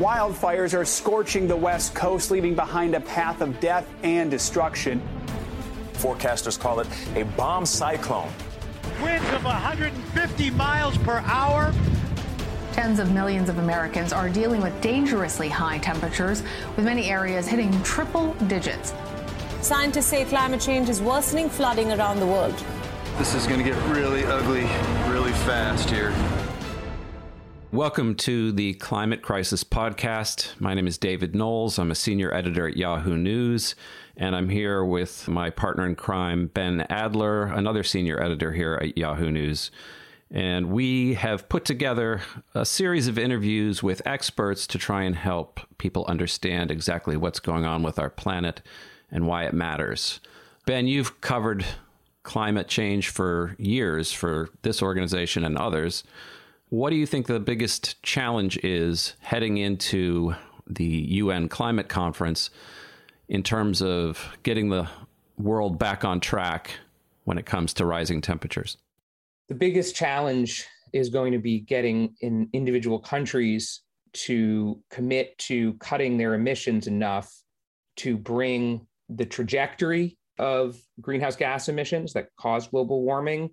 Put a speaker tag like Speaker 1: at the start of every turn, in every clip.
Speaker 1: Wildfires are scorching the west coast, leaving behind a path of death and destruction.
Speaker 2: Forecasters call it a bomb cyclone.
Speaker 3: Winds of 150 miles per hour.
Speaker 4: Tens of millions of Americans are dealing with dangerously high temperatures, with many areas hitting triple digits.
Speaker 5: Scientists say climate change is worsening flooding around the world.
Speaker 6: This is going to get really ugly really fast here.
Speaker 7: Welcome to the Climate Crisis Podcast. My name is David Knowles. I'm a senior editor at Yahoo News, and I'm here with my partner in crime, Ben Adler, another senior editor here at Yahoo News. And we have put together a series of interviews with experts to try and help people understand exactly what's going on with our planet and why it matters. Ben, you've covered climate change for years for this organization and others. What do you think the biggest challenge is heading into the UN climate conference in terms of getting the world back on track when it comes to rising temperatures?
Speaker 8: The biggest challenge is going to be getting in individual countries to commit to cutting their emissions enough to bring the trajectory of greenhouse gas emissions that cause global warming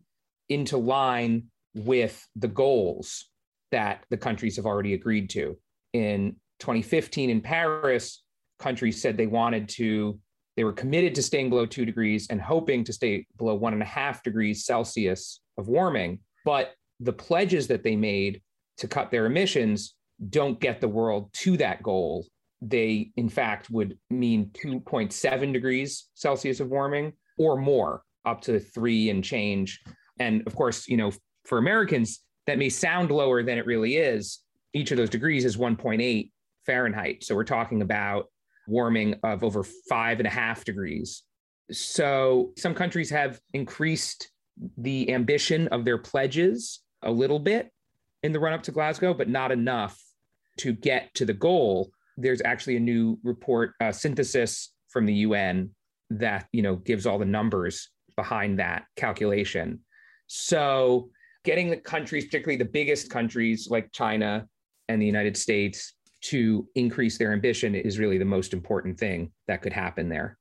Speaker 8: into line with the goals that the countries have already agreed to. In 2015 in Paris, countries said they wanted to, they were committed to staying below two degrees and hoping to stay below one and a half degrees Celsius of warming. But the pledges that they made to cut their emissions don't get the world to that goal. They, in fact, would mean 2.7 degrees Celsius of warming or more, up to three and change. And of course, you know, for Americans, that may sound lower than it really is. Each of those degrees is 1.8 Fahrenheit. So we're talking about warming of over five and a half degrees. So some countries have increased the ambition of their pledges a little bit in the run up to Glasgow, but not enough to get to the goal. There's actually a new report, uh, synthesis from the UN that you know gives all the numbers behind that calculation. So getting the countries, particularly the biggest countries like China and the United States, to increase their ambition is really the most important thing that could happen there.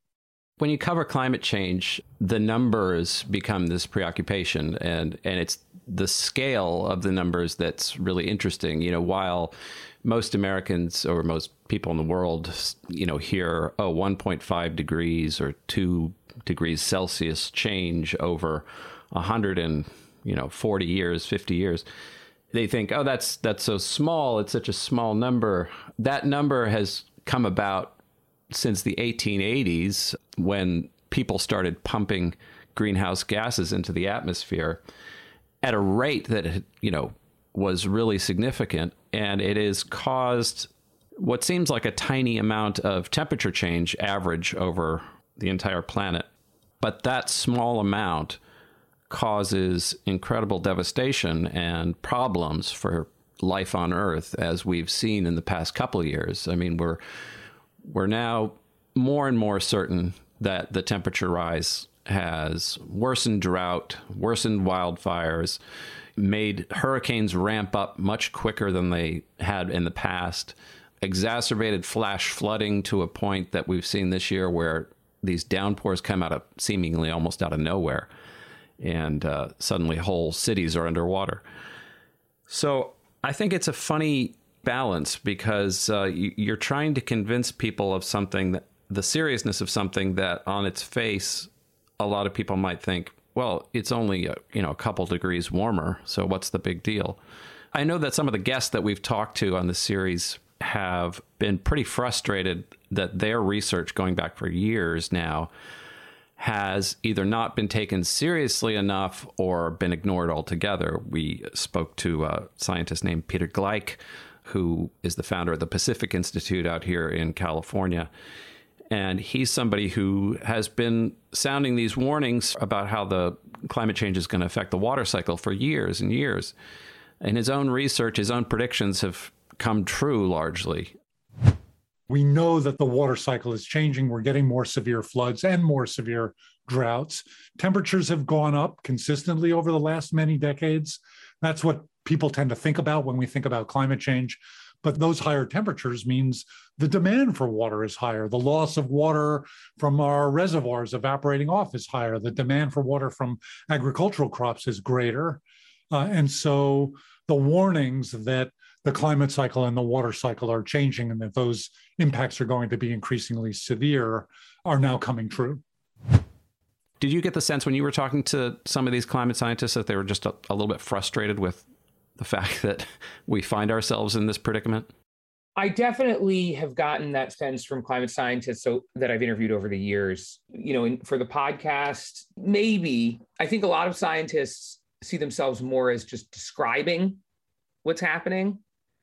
Speaker 7: When you cover climate change, the numbers become this preoccupation, and, and it's the scale of the numbers that's really interesting. You know, while most Americans or most people in the world, you know, hear, oh, 1.5 degrees or 2 degrees Celsius change over 100 and you know 40 years 50 years they think oh that's that's so small. It's such a small number. That number has come about since the 1880s when people started pumping greenhouse gases into the atmosphere at a rate that you know was really significant. And it has caused what seems like a tiny amount of temperature change average over the entire planet. But that small amount causes incredible devastation and problems for life on Earth, as we've seen in the past couple years. I mean, we're we're now more and more certain that the temperature rise has worsened drought, worsened wildfires, made hurricanes ramp up much quicker than they had in the past, exacerbated flash flooding to a point that we've seen this year where these downpours come out of seemingly almost out of nowhere and uh, suddenly whole cities are underwater. So I think it's a funny balance because uh, you're trying to convince people of something that the seriousness of something that on its face a lot of people might think well it's only a, you know a couple degrees warmer so what's the big deal i know that some of the guests that we've talked to on the series have been pretty frustrated that their research going back for years now has either not been taken seriously enough or been ignored altogether. We spoke to a scientist named Peter Gleick, who is the founder of the Pacific Institute out here in California. And he's somebody who has been sounding these warnings about how the climate change is going to affect the water cycle for years and years. And his own research, his own predictions have come true largely.
Speaker 9: We know that the water cycle is changing. We're getting more severe floods and more severe droughts. Temperatures have gone up consistently over the last many decades. That's what people tend to think about when we think about climate change. But those higher temperatures means the demand for water is higher. The loss of water from our reservoirs evaporating off is higher. The demand for water from agricultural crops is greater. Uh, and so the warnings that the climate cycle and the water cycle are changing and that those impacts are going to be increasingly severe are now coming true.
Speaker 7: Did you get the sense when you were talking to some of these climate scientists that they were just a, a little bit frustrated with the fact that we find ourselves in this predicament?
Speaker 8: I definitely have gotten that sense from climate scientists so that I've interviewed over the years. You know, in, for the podcast, maybe I think a lot of scientists see themselves more as just describing what's happening.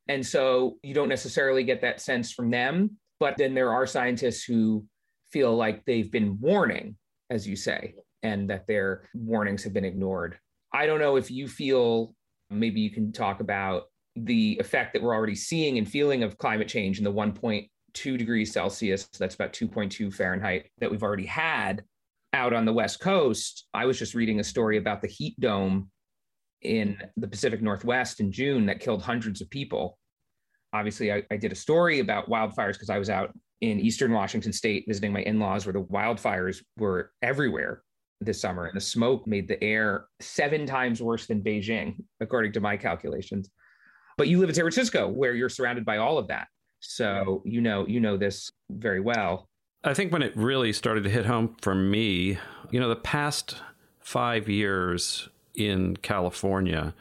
Speaker 8: And so you don't necessarily get that sense from them. But then there are scientists who feel like they've been warning, as you say, and that their warnings have been ignored. I don't know if you feel maybe you can talk about the effect that we're already seeing and feeling of climate change in the 1.2 degrees Celsius, that's about 2.2 Fahrenheit, that we've already had out on the West Coast. I was just reading a story about the heat dome in the Pacific Northwest in June that killed hundreds of people. Obviously, I, I did a story about wildfires because I was out in Eastern Washington state visiting my in laws where the wildfires were everywhere this summer. And the smoke made the air seven times worse than Beijing, according to my calculations. But you live in San Francisco where you're surrounded by all of that. So you know, you know this very well.
Speaker 7: I think when it really started to hit home for me, you know, the past five years in California,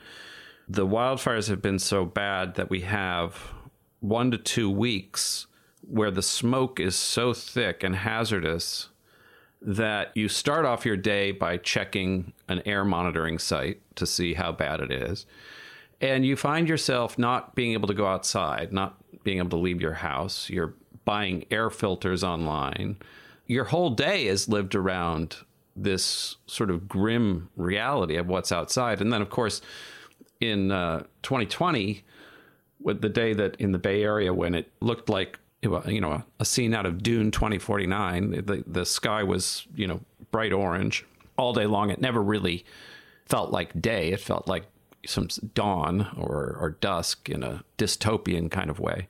Speaker 7: the wildfires have been so bad that we have one to two weeks where the smoke is so thick and hazardous that you start off your day by checking an air monitoring site to see how bad it is. And you find yourself not being able to go outside, not being able to leave your house. You're buying air filters online. Your whole day is lived around this sort of grim reality of what's outside. And then, of course, in uh, 2020, with the day that in the Bay Area when it looked like you know a scene out of Dune 2049, the the sky was you know bright orange all day long. It never really felt like day. It felt like some dawn or or dusk in a dystopian kind of way.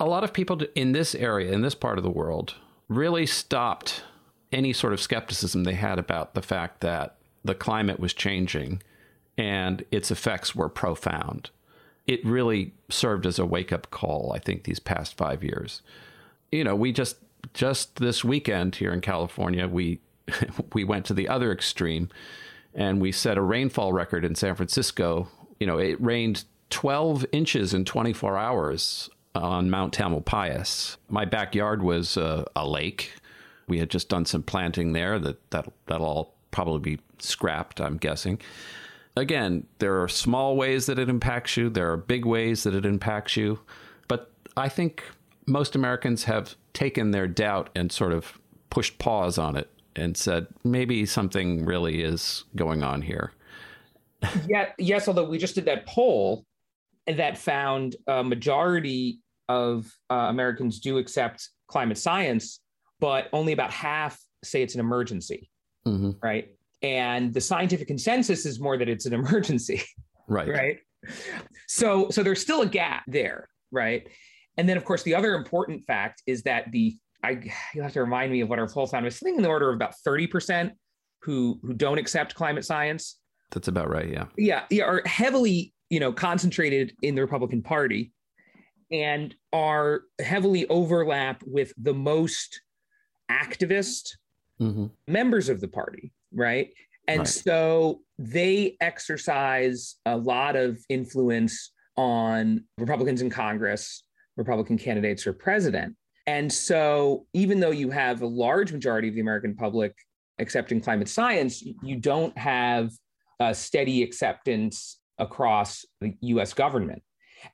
Speaker 7: A lot of people in this area, in this part of the world, really stopped any sort of skepticism they had about the fact that the climate was changing and its effects were profound. It really served as a wake up call, I think, these past five years. You know, we just just this weekend here in California, we we went to the other extreme and we set a rainfall record in San Francisco. You know, it rained 12 inches in 24 hours on Mount Tamalpais. My backyard was uh, a lake we had just done some planting there that, that that'll all probably be scrapped, I'm guessing. Again, there are small ways that it impacts you, there are big ways that it impacts you. But I think most Americans have taken their doubt and sort of pushed pause on it and said, maybe something really is going on here.
Speaker 8: yeah, yes, although we just did that poll that found a majority of uh, Americans do accept climate science but only about half say it's an emergency, mm-hmm. right? And the scientific consensus is more that it's an emergency,
Speaker 7: right?
Speaker 8: Right. So, so there's still a gap there, right? And then, of course, the other important fact is that the I you have to remind me of what our poll found was something in the order of about thirty percent who who don't accept climate science.
Speaker 7: That's about right. Yeah.
Speaker 8: Yeah. Yeah. Are heavily you know concentrated in the Republican Party, and are heavily overlap with the most activist mm-hmm. members of the party, right? And right. so they exercise a lot of influence on Republicans in Congress, Republican candidates for president. And so, even though you have a large majority of the American public accepting climate science, you don't have a steady acceptance across the US government.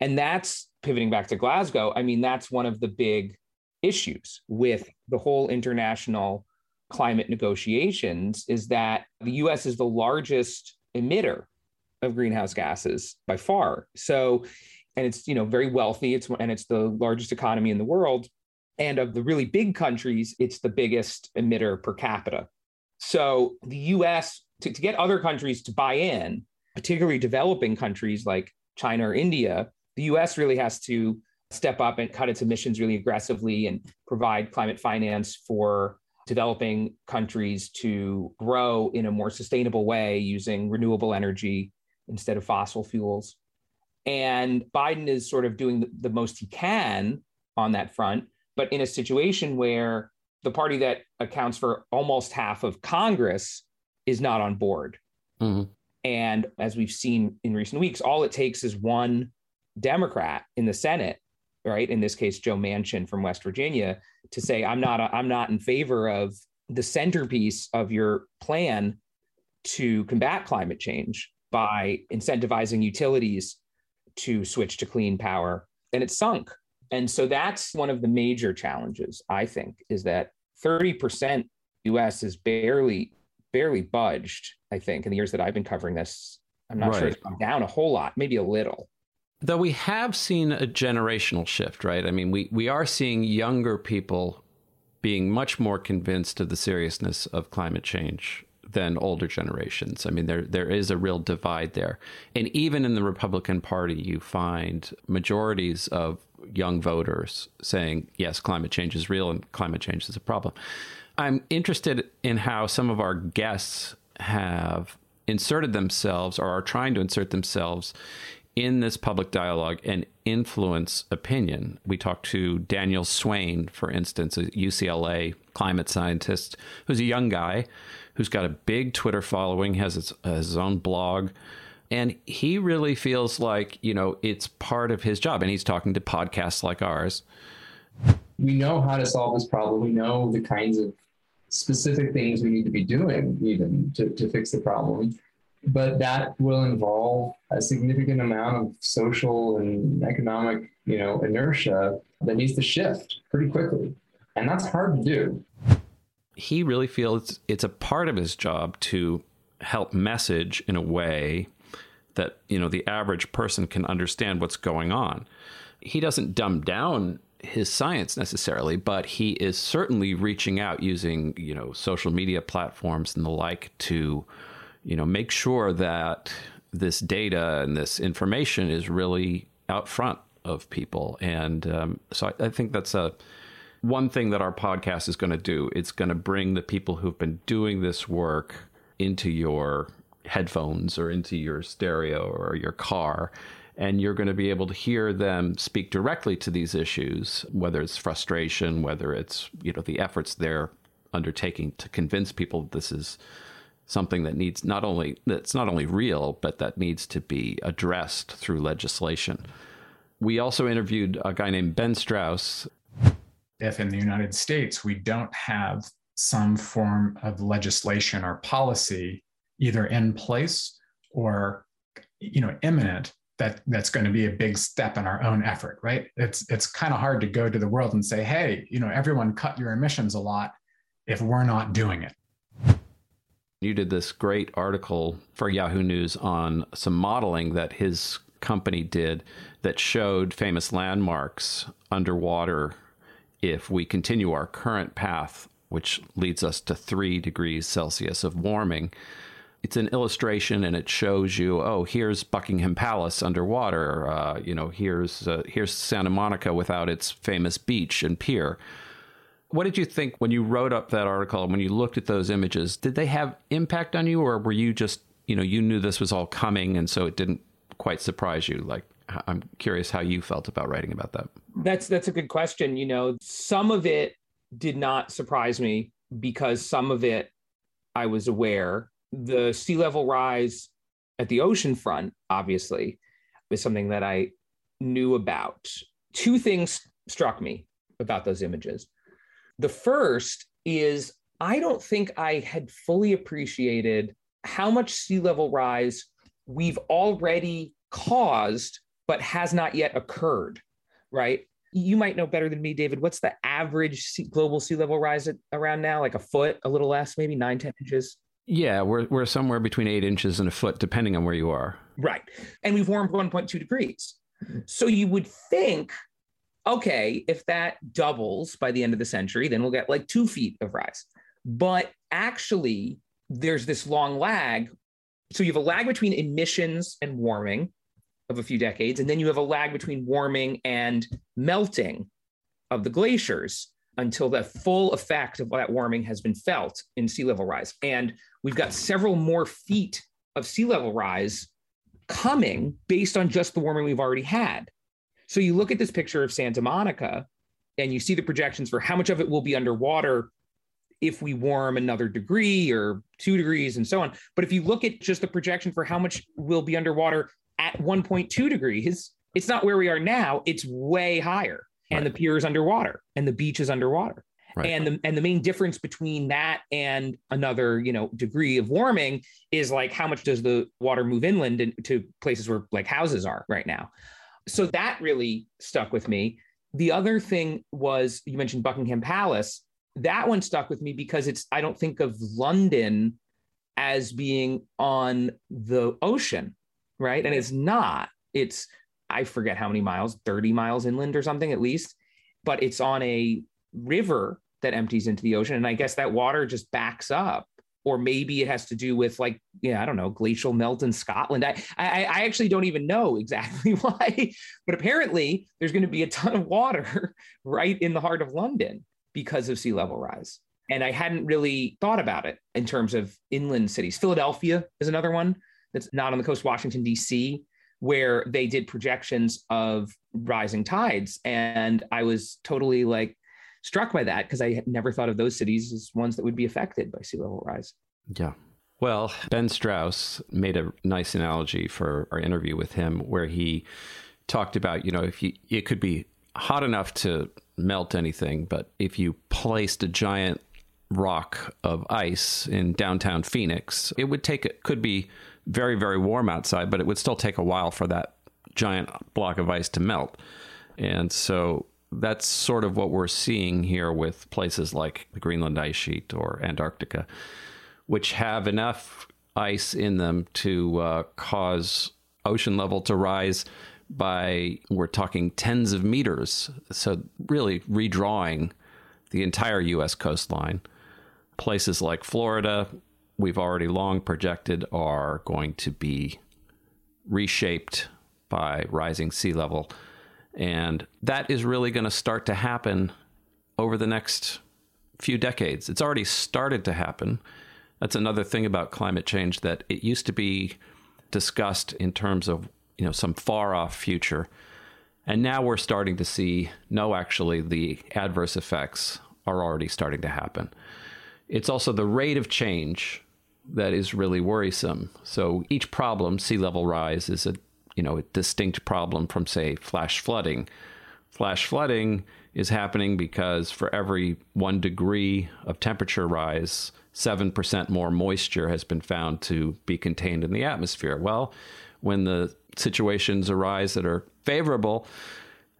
Speaker 8: And that's pivoting back to Glasgow. I mean, that's one of the big issues with the whole international climate negotiations is that the US is the largest emitter of greenhouse gases by far. So, and it's you know very wealthy. It's and it's the largest economy in the world. And of the really big countries, it's the biggest emitter per capita. So the US, to, to get other countries to buy in, particularly developing countries like China or India, The US really has to step up and cut its emissions really aggressively and provide climate finance for developing countries to grow in a more sustainable way using renewable energy instead of fossil fuels. And Biden is sort of doing the most he can on that front, but in a situation where the party that accounts for almost half of Congress is not on board. Mm-hmm. And as we've seen in recent weeks, all it takes is one Democrat in the Senate, right? In this case, Joe Manchin from West Virginia, to say, I'm not, I'm not in favor of the centerpiece of your plan to combat climate change by incentivizing utilities to switch to clean power. And it's sunk. And so that's one of the major challenges, I think, is that 30% US is barely, barely budged, I think, in the years that I've been covering this. I'm not right. sure it's gone down a whole lot, maybe a little.
Speaker 7: Though we have seen a generational shift, right? I mean, we, we are seeing younger people being much more convinced of the seriousness of climate change than older generations. I mean, there there is a real divide there, and even in the Republican Party, you find majorities of young voters saying, "Yes, climate change is real, and climate change is a problem." I'm interested in how some of our guests have inserted themselves or are trying to insert themselves in this public dialogue and influence opinion. We talked to Daniel Swain, for instance, a UCLA climate scientist who's a young guy who's got a big Twitter following, has his, his own blog. And he really feels like, you know, it's part of his job. And he's talking to podcasts like ours.
Speaker 10: We know how to solve this problem. We know the kinds of specific things we need to be doing, even to, to fix the problem but that will involve a significant amount of social and economic you know inertia that needs to shift pretty quickly. And that's hard to do.
Speaker 7: He really feels it's a part of his job to help message in a way that you know the average person can understand what's going on. He doesn't dumb down his science necessarily but he is certainly reaching out using you know social media platforms and the like to you know, make sure that this data and this information is really out front of people. And um, so I, I, think that's a one thing that our podcast is going to do. It's going to bring the people who've been doing this work into your headphones or into your stereo or your car. And you're going to be able to hear them speak directly to these issues, whether it's frustration, whether it's you know the efforts they're undertaking to convince people this is something that needs not only that's not only real but that needs to be addressed through legislation. We also interviewed a guy named Ben Strauss.
Speaker 11: If in the United States we don't have some form of legislation or policy either in place or you know imminent that that's going to be a big step in our own effort right it's it's kind of hard to go to the world and say hey you know everyone cut your emissions a lot if we're not doing it
Speaker 7: you did this great article for Yahoo News on some modeling that his company did that showed famous landmarks underwater if we continue our current path, which leads us to three degrees Celsius of warming. It's an illustration, and it shows you, oh, here's Buckingham Palace underwater. Uh, you know, here's uh, here's Santa Monica without its famous beach and pier what did you think when you wrote up that article and when you looked at those images? Did they have impact on you, or were you just, you know, you knew this was all coming and so it didn't quite surprise you? Like, I'm curious how you felt about writing about that.
Speaker 8: That's that's a good question. You know, some of it did not surprise me because some of it I was aware. The sea level rise at the ocean front, obviously, was something that I knew about. Two things struck me about those images. The first is I don't think I had fully appreciated how much sea level rise we've already caused, but has not yet occurred, right? You might know better than me, David. What's the average sea, global sea level rise at, around now? Like a foot, a little less, maybe nine, 10 inches?
Speaker 7: Yeah, we're, we're somewhere between eight inches and a foot, depending on where you are.
Speaker 8: Right. And we've warmed 1.2 degrees. So you would think okay, if that doubles by the end of the century, then we'll get like two feet of rise. But actually, there's this long lag. So you have a lag between emissions and warming, of a few decades. And then you have a lag between warming and melting of the glaciers until the full effect of that warming has been felt in sea level rise. And we've got several more feet of sea level rise coming based on just the warming we've already had. So you look at this picture of Santa Monica and you see the projections for how much of it will be underwater if we warm another degree or two degrees and so on. But if you look at just the projection for how much will be underwater at 1.2 degrees, it's not where we are now, it's way higher. Right. And the pier is underwater and the beach is underwater. Right. And the and the main difference between that and another, you know, degree of warming is like how much does the water move inland into places where like houses are right now. So that really stuck with me. The other thing was you mentioned Buckingham Palace. That one stuck with me because it's I don't think of London as being on the ocean, right? And it's not. It's I forget how many miles, 30 miles inland or something at least, but it's on a river that empties into the ocean. And I guess that water just backs up. Or maybe it has to do with like, yeah, I don't know, glacial melt in Scotland. I, I, I actually don't even know exactly why, but apparently there's going to be a ton of water right in the heart of London because of sea level rise. And I hadn't really thought about it in terms of inland cities. Philadelphia is another one that's not on the coast, Washington, D.C., where they did projections of rising tides. And I was totally like, struck by that because I had never thought of those cities as ones that would be affected by sea level rise.
Speaker 7: Yeah. Well, Ben Strauss made a nice analogy for our interview with him where he talked about, you know, if you, it could be hot enough to melt anything, but if you placed a giant rock of ice in downtown Phoenix, it would take it could be very very warm outside, but it would still take a while for that giant block of ice to melt. And so that's sort of what we're seeing here with places like the Greenland ice sheet or Antarctica, which have enough ice in them to uh, cause ocean level to rise by, we're talking tens of meters. So, really redrawing the entire U.S. coastline. Places like Florida, we've already long projected, are going to be reshaped by rising sea level and that is really going to start to happen over the next few decades. It's already started to happen. That's another thing about climate change that it used to be discussed in terms of, you know, some far off future. And now we're starting to see no, actually, the adverse effects are already starting to happen. It's also the rate of change that is really worrisome. So each problem, sea level rise, is a you know, a distinct problem from, say, flash flooding. Flash flooding is happening because for every one degree of temperature rise, 7% more moisture has been found to be contained in the atmosphere. Well, when the situations arise that are favorable,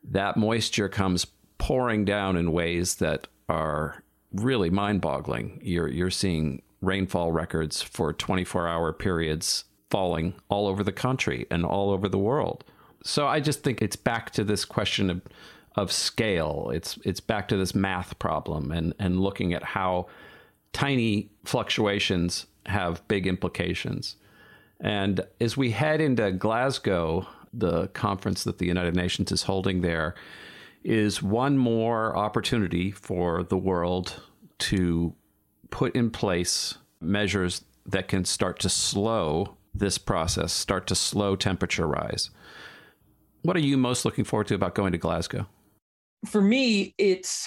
Speaker 7: that moisture comes pouring down in ways that are really mind boggling. You're, you're seeing rainfall records for 24 hour periods falling all over the country and all over the world. So I just think it's back to this question of of scale. It's it's back to this math problem and and looking at how tiny fluctuations have big implications. And as we head into Glasgow, the conference that the United Nations is holding there is one more opportunity for the world to put in place measures that can start to slow this process, start to slow temperature rise. What are you most looking forward to about going to Glasgow?
Speaker 8: For me, it's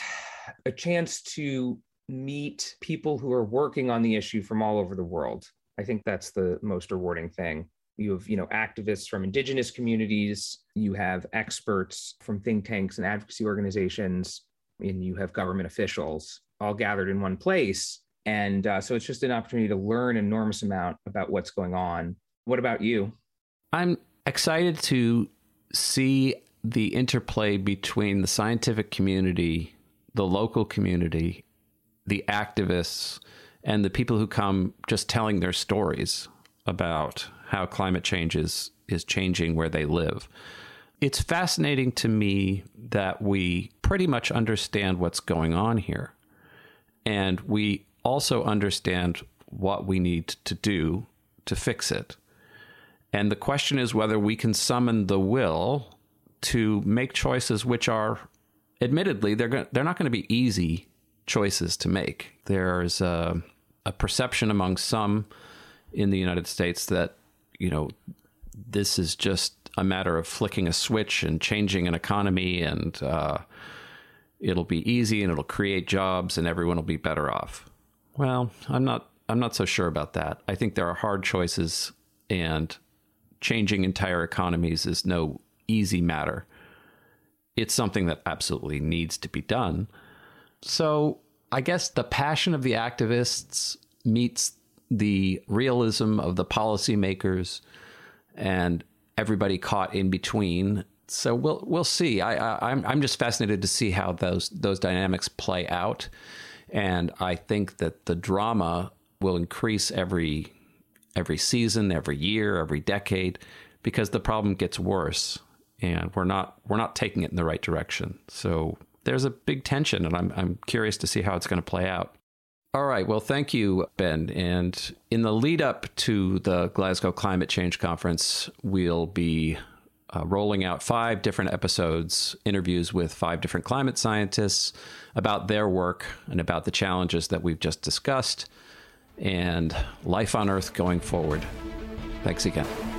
Speaker 8: a chance to meet people who are working on the issue from all over the world. I think that's the most rewarding thing. You have, you know, activists from indigenous communities, you have experts from think tanks and advocacy organizations, and you have government officials all gathered in one place and uh, so it's just an opportunity to learn an enormous amount about what's going on. What about you?
Speaker 7: I'm excited to see the interplay between the scientific community, the local community, the activists, and the people who come just telling their stories about how climate change is, is changing where they live. It's fascinating to me that we pretty much understand what's going on here. And we also understand what we need to do to fix it. And the question is whether we can summon the will to make choices which are, admittedly, they're go- they're not going to be easy choices to make. There's a, a perception among some in the United States that you know this is just a matter of flicking a switch and changing an economy, and uh, it'll be easy and it'll create jobs, and everyone will be better off. Well, I'm not. I'm not so sure about that. I think there are hard choices, and changing entire economies is no easy matter. It's something that absolutely needs to be done. So I guess the passion of the activists meets the realism of the policymakers and everybody caught in between. So we'll we'll see. I, I I'm I'm just fascinated to see how those those dynamics play out, and I think that the drama will increase every every season, every year, every decade, because the problem gets worse, and we're not we're not taking it in the right direction. So there's a big tension, and I'm I'm curious to see how it's going to play out. All right. Well, thank you, Ben. And in the lead up to the Glasgow Climate Change Conference, we'll be uh, rolling out five different episodes, interviews with five different climate scientists about their work and about the challenges that we've just discussed and life on Earth going forward. Thanks again.